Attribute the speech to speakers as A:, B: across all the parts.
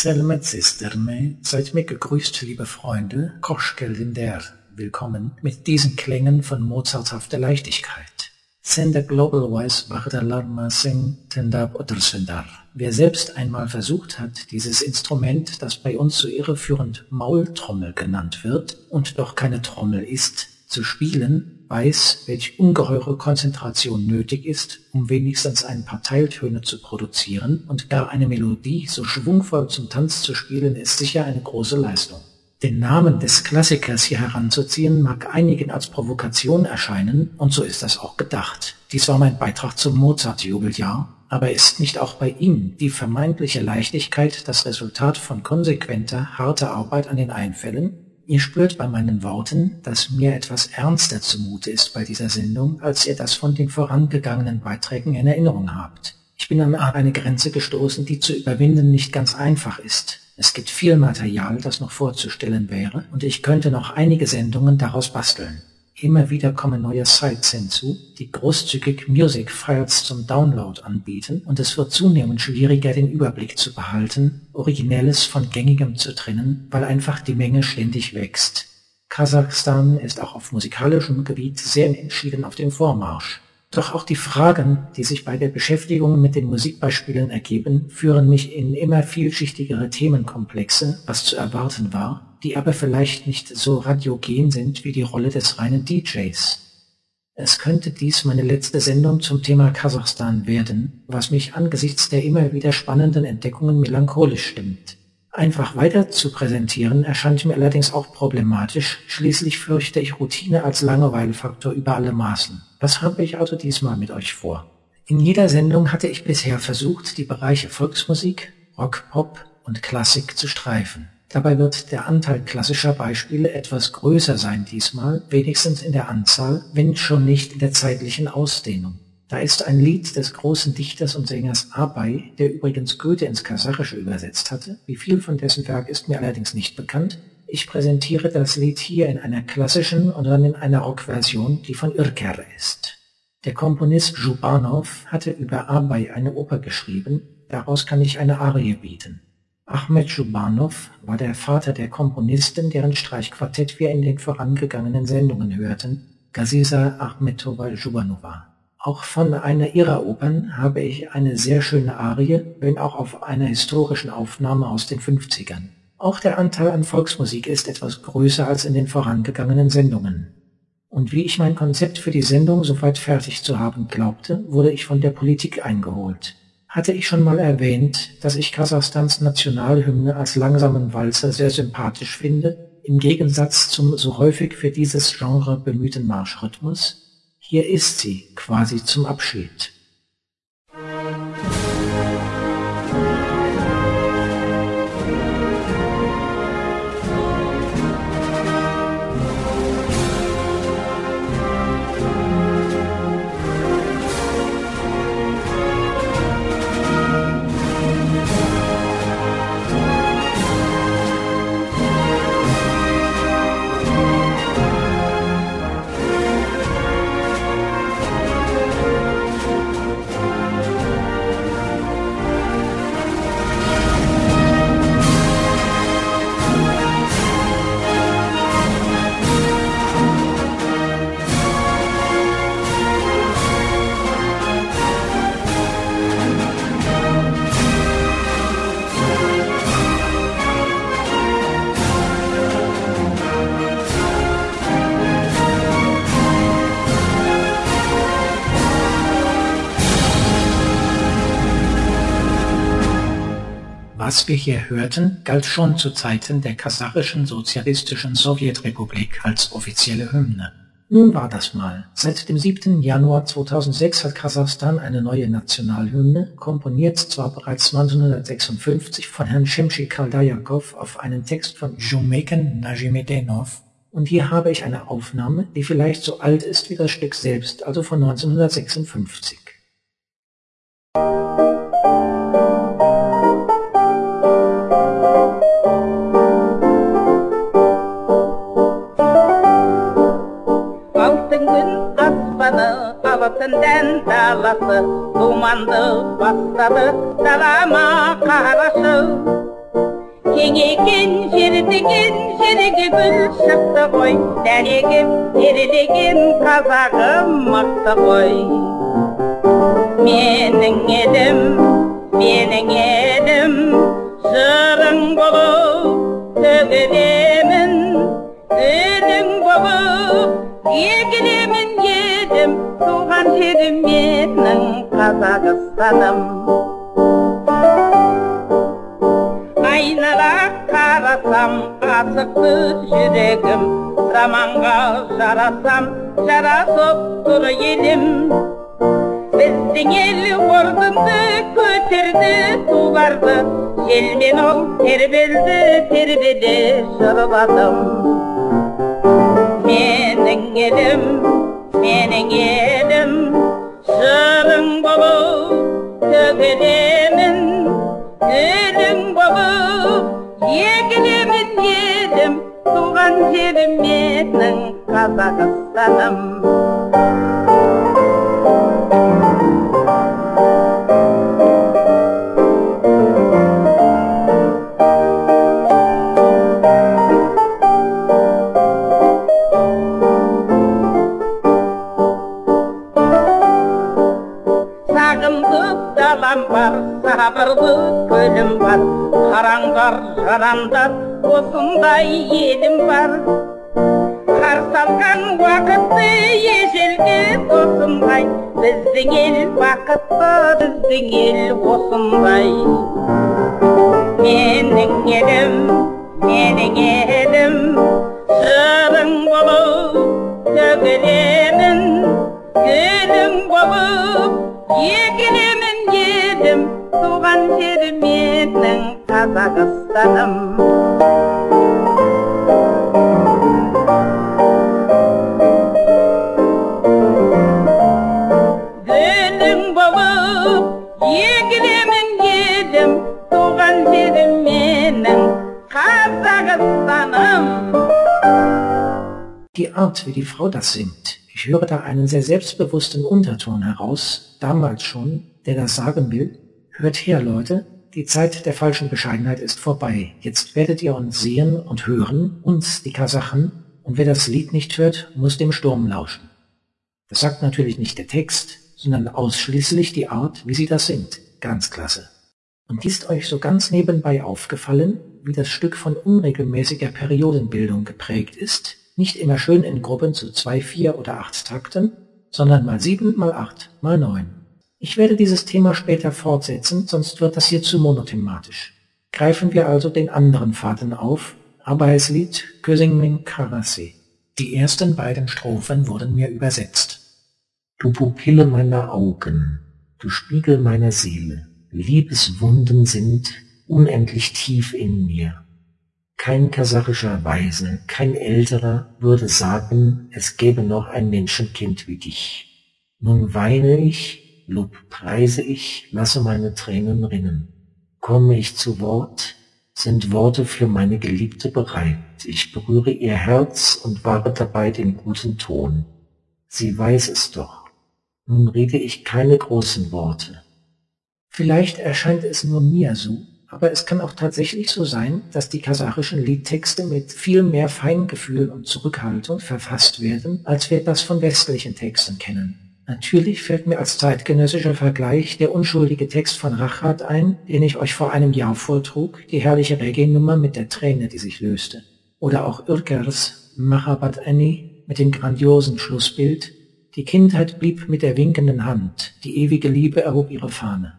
A: Selmet Sisterme, seid mir gegrüßt, liebe Freunde, Koschkel der, willkommen mit diesen Klängen von mozarthafter Leichtigkeit. Sender Global Wise Vardalarma Sing Tendab Ottersendar. Wer selbst einmal versucht hat, dieses Instrument, das bei uns so irreführend Maultrommel genannt wird und doch keine Trommel ist, zu spielen, weiß, welch ungeheure Konzentration nötig ist, um wenigstens ein paar Teiltöne zu produzieren und gar eine Melodie so schwungvoll zum Tanz zu spielen, ist sicher eine große Leistung. Den Namen des Klassikers hier heranzuziehen mag einigen als Provokation erscheinen, und so ist das auch gedacht. Dies war mein Beitrag zum Mozart-Jubeljahr, aber ist nicht auch bei ihm die vermeintliche Leichtigkeit das Resultat von konsequenter, harter Arbeit an den Einfällen? Ihr spürt bei meinen Worten, dass mir etwas ernster zumute ist bei dieser Sendung, als ihr das von den vorangegangenen Beiträgen in Erinnerung habt. Ich bin an eine Grenze gestoßen, die zu überwinden nicht ganz einfach ist. Es gibt viel Material, das noch vorzustellen wäre, und ich könnte noch einige Sendungen daraus basteln. Immer wieder kommen neue Sites hinzu, die großzügig Music Files zum Download anbieten, und es wird zunehmend schwieriger, den Überblick zu behalten, Originelles von Gängigem zu trennen, weil einfach die Menge ständig wächst. Kasachstan ist auch auf musikalischem Gebiet sehr entschieden auf dem Vormarsch. Doch auch die Fragen, die sich bei der Beschäftigung mit den Musikbeispielen ergeben, führen mich in immer vielschichtigere Themenkomplexe, was zu erwarten war, die aber vielleicht nicht so radiogen sind wie die Rolle des reinen DJs. Es könnte dies meine letzte Sendung zum Thema Kasachstan werden, was mich angesichts der immer wieder spannenden Entdeckungen melancholisch stimmt. Einfach weiter zu präsentieren erscheint mir allerdings auch problematisch, schließlich fürchte ich Routine als Langeweilefaktor über alle Maßen. Was habe ich also diesmal mit euch vor? In jeder Sendung hatte ich bisher versucht, die Bereiche Volksmusik, Rock, Pop und Klassik zu streifen. Dabei wird der Anteil klassischer Beispiele etwas größer sein diesmal, wenigstens in der Anzahl, wenn schon nicht in der zeitlichen Ausdehnung. Da ist ein Lied des großen Dichters und Sängers Abay, der übrigens Goethe ins Kasachische übersetzt hatte. Wie viel von dessen Werk ist mir allerdings nicht bekannt. Ich präsentiere das Lied hier in einer klassischen und dann in einer Rockversion, die von Irker ist. Der Komponist Zhubanov hatte über Abay eine Oper geschrieben, daraus kann ich eine Arie bieten. Ahmed Zhubanov war der Vater der Komponistin, deren Streichquartett wir in den vorangegangenen Sendungen hörten, Gaziza Ahmetova Zhubanova. Auch von einer ihrer Opern habe ich eine sehr schöne Arie, wenn auch auf einer historischen Aufnahme aus den 50ern. Auch der Anteil an Volksmusik ist etwas größer als in den vorangegangenen Sendungen. Und wie ich mein Konzept für die Sendung soweit fertig zu haben glaubte, wurde ich von der Politik eingeholt. Hatte ich schon mal erwähnt, dass ich Kasachstans Nationalhymne als langsamen Walzer sehr sympathisch finde, im Gegensatz zum so häufig für dieses Genre bemühten Marschrhythmus? Hier ist sie, quasi zum Abschied. Was wir hier hörten, galt schon zu Zeiten der kasachischen sozialistischen Sowjetrepublik als offizielle Hymne. Nun war das mal. Seit dem 7. Januar 2006 hat Kasachstan eine neue Nationalhymne, komponiert zwar bereits 1956 von Herrn Shemshi Kaldajakov auf einen Text von Jumeken Najimedenov, und hier habe ich eine Aufnahme, die vielleicht so alt ist wie das Stück selbst, also von 1956.
B: Даласы думанды бастады. Далама қарашы. Кеңейген жердеген жерге гүл шықты ғой. Дәнегім терілеген қазағым мықты ғой. Менің елім менің елім жырың болып төгілемін. Гүлің болып елім туған жерім менің қазақстаным айнала қарасам асықты жүрегім заманға жарасам жарасып тұр елім біздің ел ордынды көтерді туларды желмен ол тербелді тербеле жырладым менің елім менің елім жырың болып төгілемін гүлің болып егілемін елім туған жерім менің қазақстаным далам бар сабырлы көлім бар қараңдар жарандар осындай елім бар қарсы алған уақытты ежелге тосынбай біздің ел бақытты біздің ел осындай менің елім менің елім қазақстаным гүлің болып егілемін елім туған жерім менің қазақстаным
A: Die Art, wie die Frau das singt, ich höre da einen sehr selbstbewussten Unterton heraus, damals schon, der das sagen will, hört her, Leute, die Zeit der falschen Bescheidenheit ist vorbei. Jetzt werdet ihr uns sehen und hören, uns, die Kasachen, und wer das Lied nicht hört, muss dem Sturm lauschen. Das sagt natürlich nicht der Text, sondern ausschließlich die Art, wie sie das singt. Ganz klasse. Und ist euch so ganz nebenbei aufgefallen, wie das Stück von unregelmäßiger Periodenbildung geprägt ist? Nicht immer schön in Gruppen zu zwei, vier oder acht Takten, sondern mal sieben, mal acht, mal neun. Ich werde dieses Thema später fortsetzen, sonst wird das hier zu monothematisch. Greifen wir also den anderen Faden auf, Arbeitslied Kösingmin Karasi. Die ersten beiden Strophen wurden mir übersetzt.
C: Du Pupille meiner Augen, du Spiegel meiner Seele, Liebeswunden sind unendlich tief in mir. Kein kasachischer Weise, kein Älterer würde sagen, es gäbe noch ein Menschenkind wie dich. Nun weine ich, Lob preise ich, lasse meine Tränen rinnen. Komme ich zu Wort, sind Worte für meine Geliebte bereit. Ich berühre ihr Herz und wahre dabei den guten Ton. Sie weiß es doch. Nun rede ich keine großen Worte.
A: Vielleicht erscheint es nur mir so, aber es kann auch tatsächlich so sein, dass die kasachischen Liedtexte mit viel mehr Feingefühl und Zurückhaltung verfasst werden, als wir das von westlichen Texten kennen. Natürlich fällt mir als zeitgenössischer Vergleich der unschuldige Text von Rachat ein, den ich euch vor einem Jahr vortrug, die herrliche Reggae-Nummer mit der Träne, die sich löste. Oder auch Ürkers Mahabat Annie mit dem grandiosen Schlussbild, die Kindheit blieb mit der winkenden Hand, die ewige Liebe erhob ihre Fahne.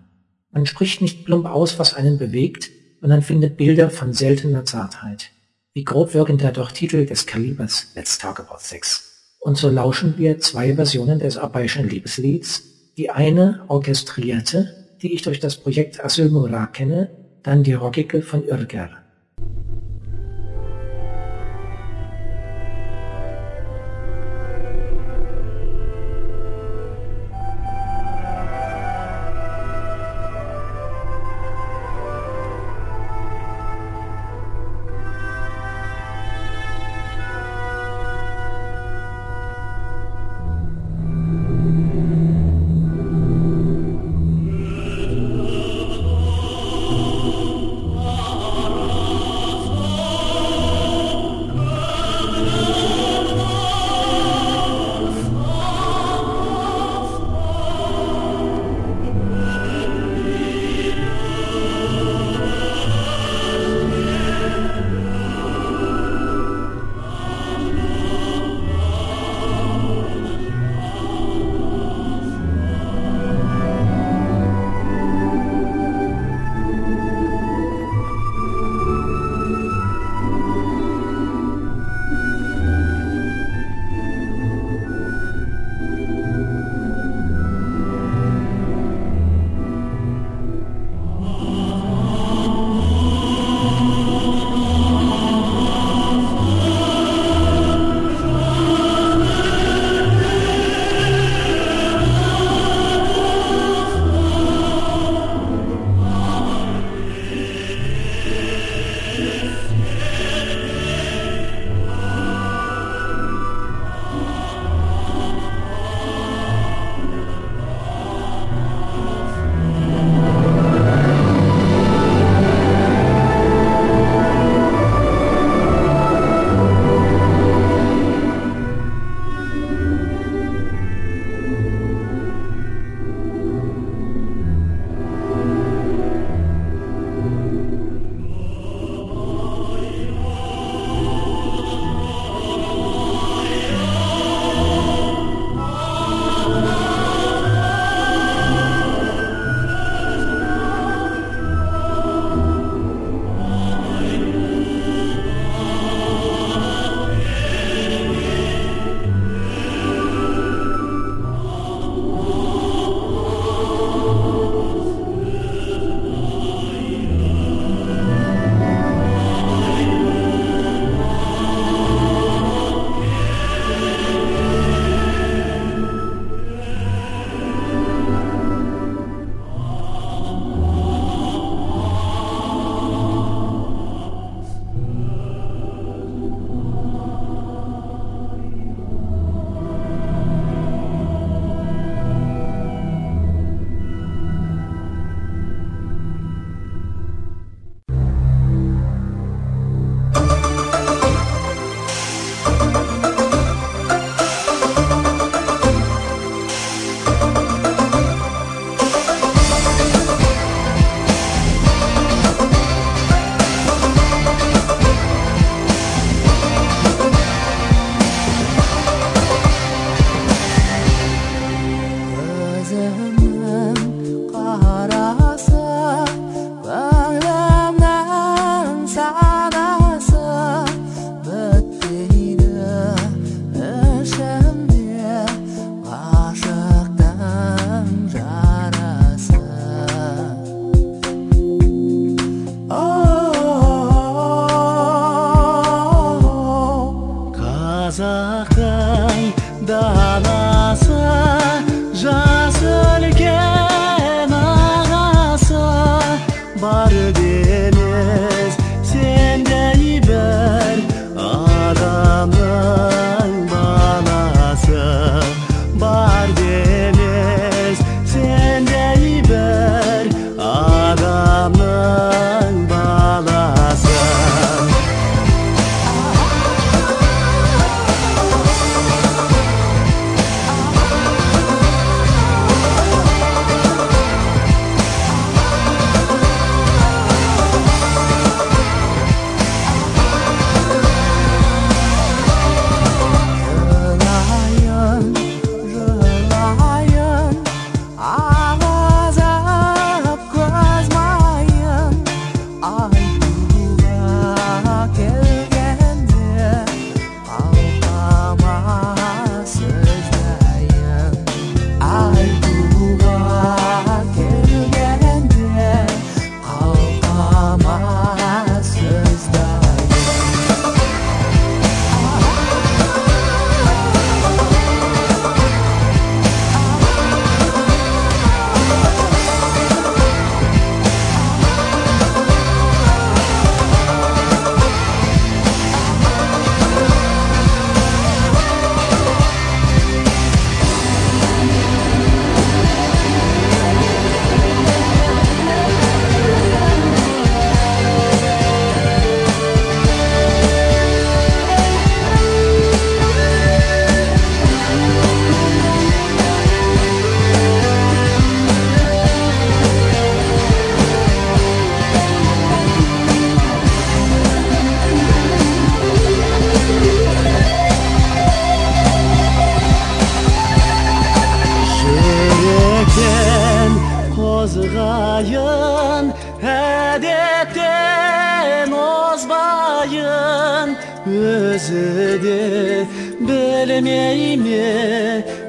A: Man spricht nicht plump aus, was einen bewegt, sondern findet Bilder von seltener Zartheit. Wie grob wirkend der doch Titel des Kalibers Let's Talk About Sex. Und so lauschen wir zwei Versionen des abayischen Liebeslieds, die eine orchestrierte, die ich durch das Projekt Asyl Mura kenne, dann die rockige von Irger.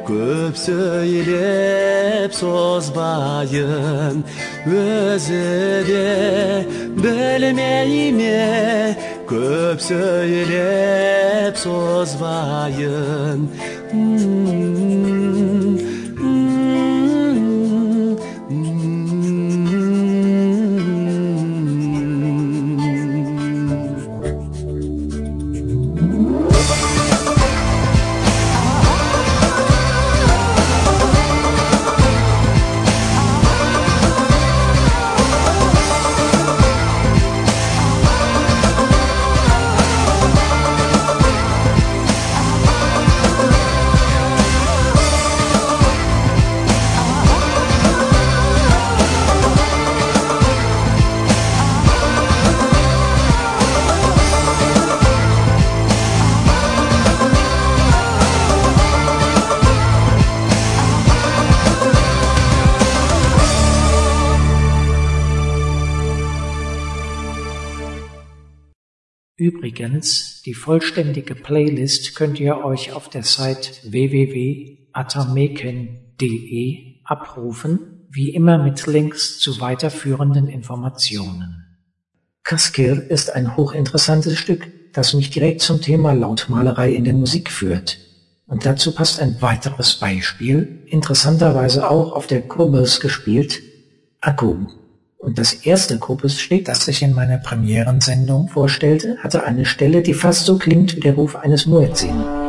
D: Көп сөйлеп созбайын. Өзі де білмей ме көп сөйлеп созбайын.
A: Übrigens, die vollständige Playlist könnt ihr euch auf der Site www.atameken.de abrufen, wie immer mit Links zu weiterführenden Informationen. Kaskir ist ein hochinteressantes Stück, das mich direkt zum Thema Lautmalerei in der Musik führt. Und dazu passt ein weiteres Beispiel, interessanterweise auch auf der Kurbels gespielt, Akku. Und das erste Gruppesstück, das ich in meiner Premierensendung vorstellte, hatte eine Stelle, die fast so klingt wie der Ruf eines Muezzin.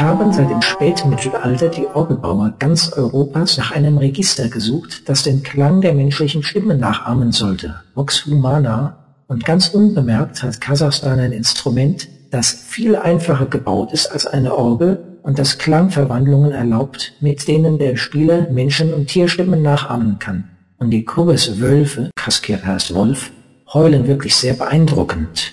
A: Haben seit dem Spätmittelalter die Orgelbauer ganz Europas nach einem Register gesucht, das den Klang der menschlichen Stimme nachahmen sollte, Vox Humana, und ganz unbemerkt hat Kasachstan ein Instrument, das viel einfacher gebaut ist als eine Orgel und das Klangverwandlungen erlaubt, mit denen der Spieler Menschen- und Tierstimmen nachahmen kann. Und die Kurbis Wölfe, Kaskir heißt Wolf, heulen wirklich sehr beeindruckend.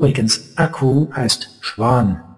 A: Übrigens, Akku heißt Schwan.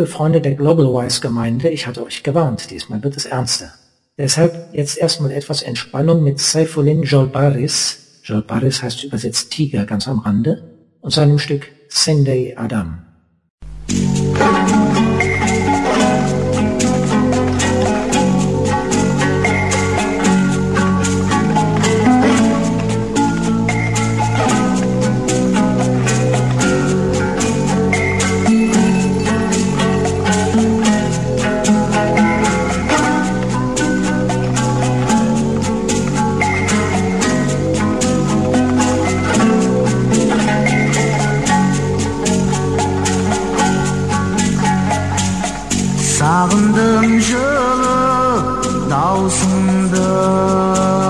A: Liebe Freunde der Global Wise Gemeinde, ich hatte euch gewarnt, diesmal wird es ernster. Deshalb jetzt erstmal etwas Entspannung mit Saifuddin Jolbaris, Jolbaris heißt übersetzt Tiger ganz am Rande, und seinem Stück Sendai Adam.
E: Sağındım 온다.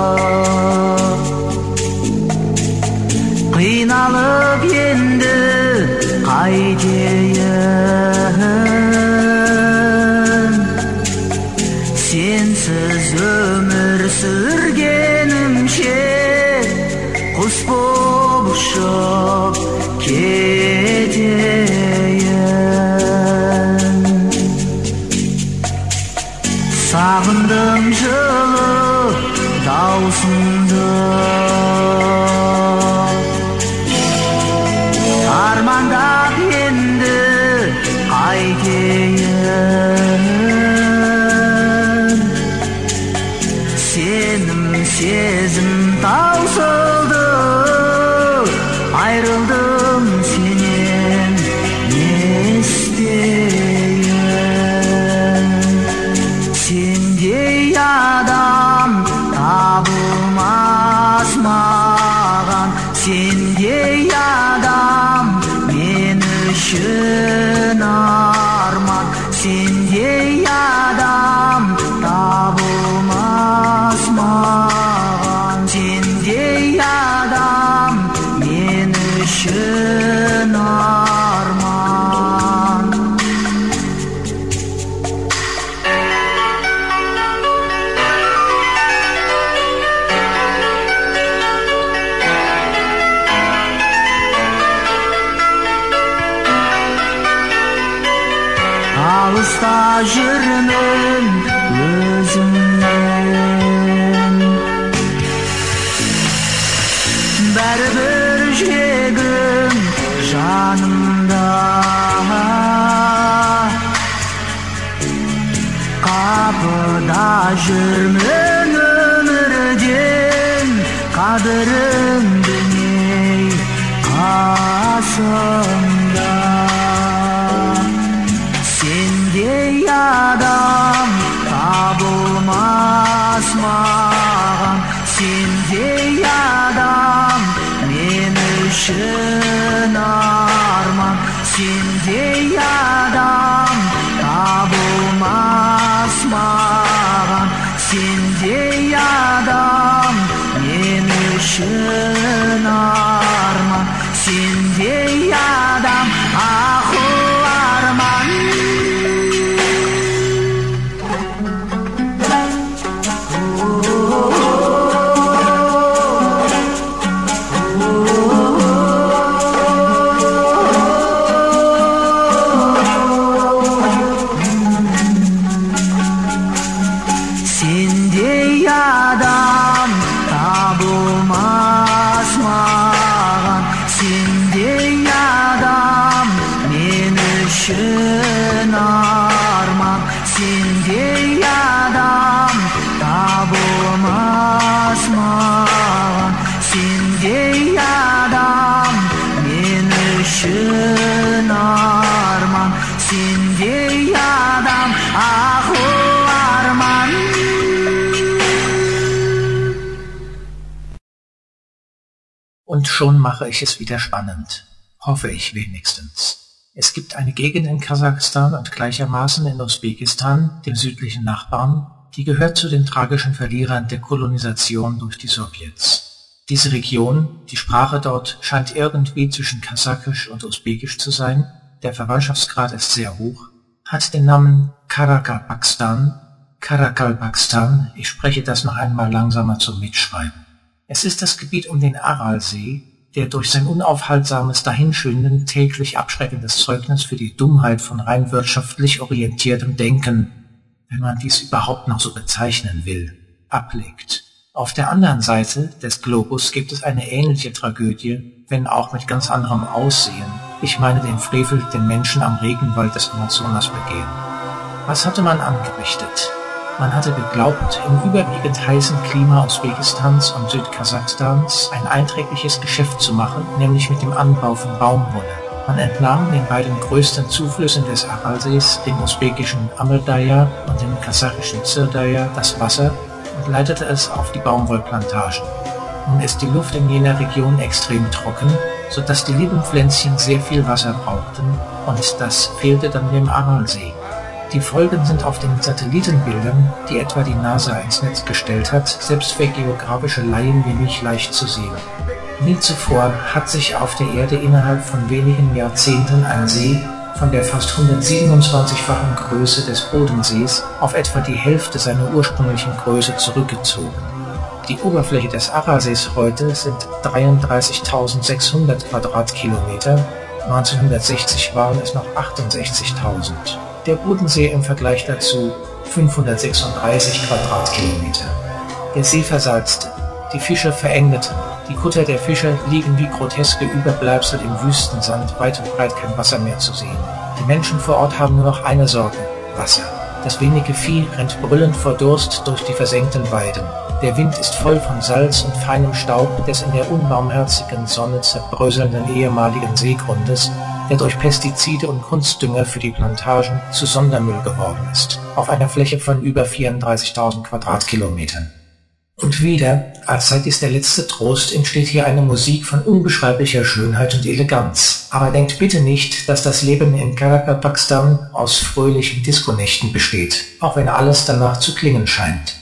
E: Es wieder spannend. Hoffe ich wenigstens. Es gibt eine Gegend in Kasachstan und gleichermaßen in Usbekistan, dem südlichen Nachbarn, die gehört zu den tragischen Verlierern der Kolonisation durch die Sowjets. Diese Region, die Sprache dort scheint irgendwie zwischen Kasachisch und Usbekisch zu sein, der Verwandtschaftsgrad ist sehr hoch, hat den Namen Karakalpakstan, Karakalpakstan, ich spreche das noch einmal langsamer zum Mitschreiben. Es ist das Gebiet um den Aralsee, der durch sein unaufhaltsames Dahinschwinden täglich abschreckendes Zeugnis für die Dummheit von rein wirtschaftlich orientiertem Denken, wenn man dies überhaupt noch so bezeichnen will, ablegt. Auf der anderen Seite des Globus gibt es eine ähnliche Tragödie, wenn auch mit ganz anderem Aussehen. Ich meine den Frevel, den Menschen am Regenwald des Amazonas begehen. Was hatte man angerichtet? Man hatte geglaubt, im überwiegend heißen Klima Usbekistans und Südkasachstans ein einträgliches Geschäft zu machen, nämlich mit dem Anbau von Baumwolle. Man entnahm den beiden größten Zuflüssen des Aralsees, dem usbekischen Ameldaya und dem kasachischen Zirdaya, das Wasser und leitete es auf die Baumwollplantagen. Nun ist die Luft in jener Region extrem trocken, so dass die lieben Pflänzchen sehr viel Wasser brauchten und das fehlte dann dem Aralsee. Die Folgen sind auf den Satellitenbildern, die etwa die NASA ins Netz gestellt hat, selbst für geografische Laien wie mich leicht zu sehen. Nie zuvor hat sich auf der Erde innerhalb von wenigen Jahrzehnten ein See von der fast 127-fachen Größe des Bodensees auf etwa die Hälfte seiner ursprünglichen Größe zurückgezogen. Die Oberfläche des Aralsees heute sind 33.600 Quadratkilometer, 1960 waren es noch 68.000. Der Bodensee im Vergleich dazu
A: 536 Quadratkilometer. Der See versalzte, die Fische verendeten, die Kutter der Fische liegen wie groteske Überbleibsel im Wüstensand, weit und breit kein Wasser mehr zu sehen. Die Menschen vor Ort haben nur noch eine Sorge, Wasser. Das wenige Vieh rennt brüllend vor Durst durch die versenkten Weiden. Der Wind ist voll von Salz und feinem Staub des in der unbarmherzigen Sonne zerbröselnden ehemaligen Seegrundes, der durch Pestizide und Kunstdünger für die Plantagen zu Sondermüll geworden ist, auf einer Fläche von über 34.000 Quadratkilometern. Und wieder, als sei dies der letzte Trost, entsteht hier eine Musik von unbeschreiblicher Schönheit und Eleganz. Aber denkt bitte nicht, dass das Leben in Karakapakstan aus fröhlichen Diskonächten besteht, auch wenn alles danach zu klingen scheint.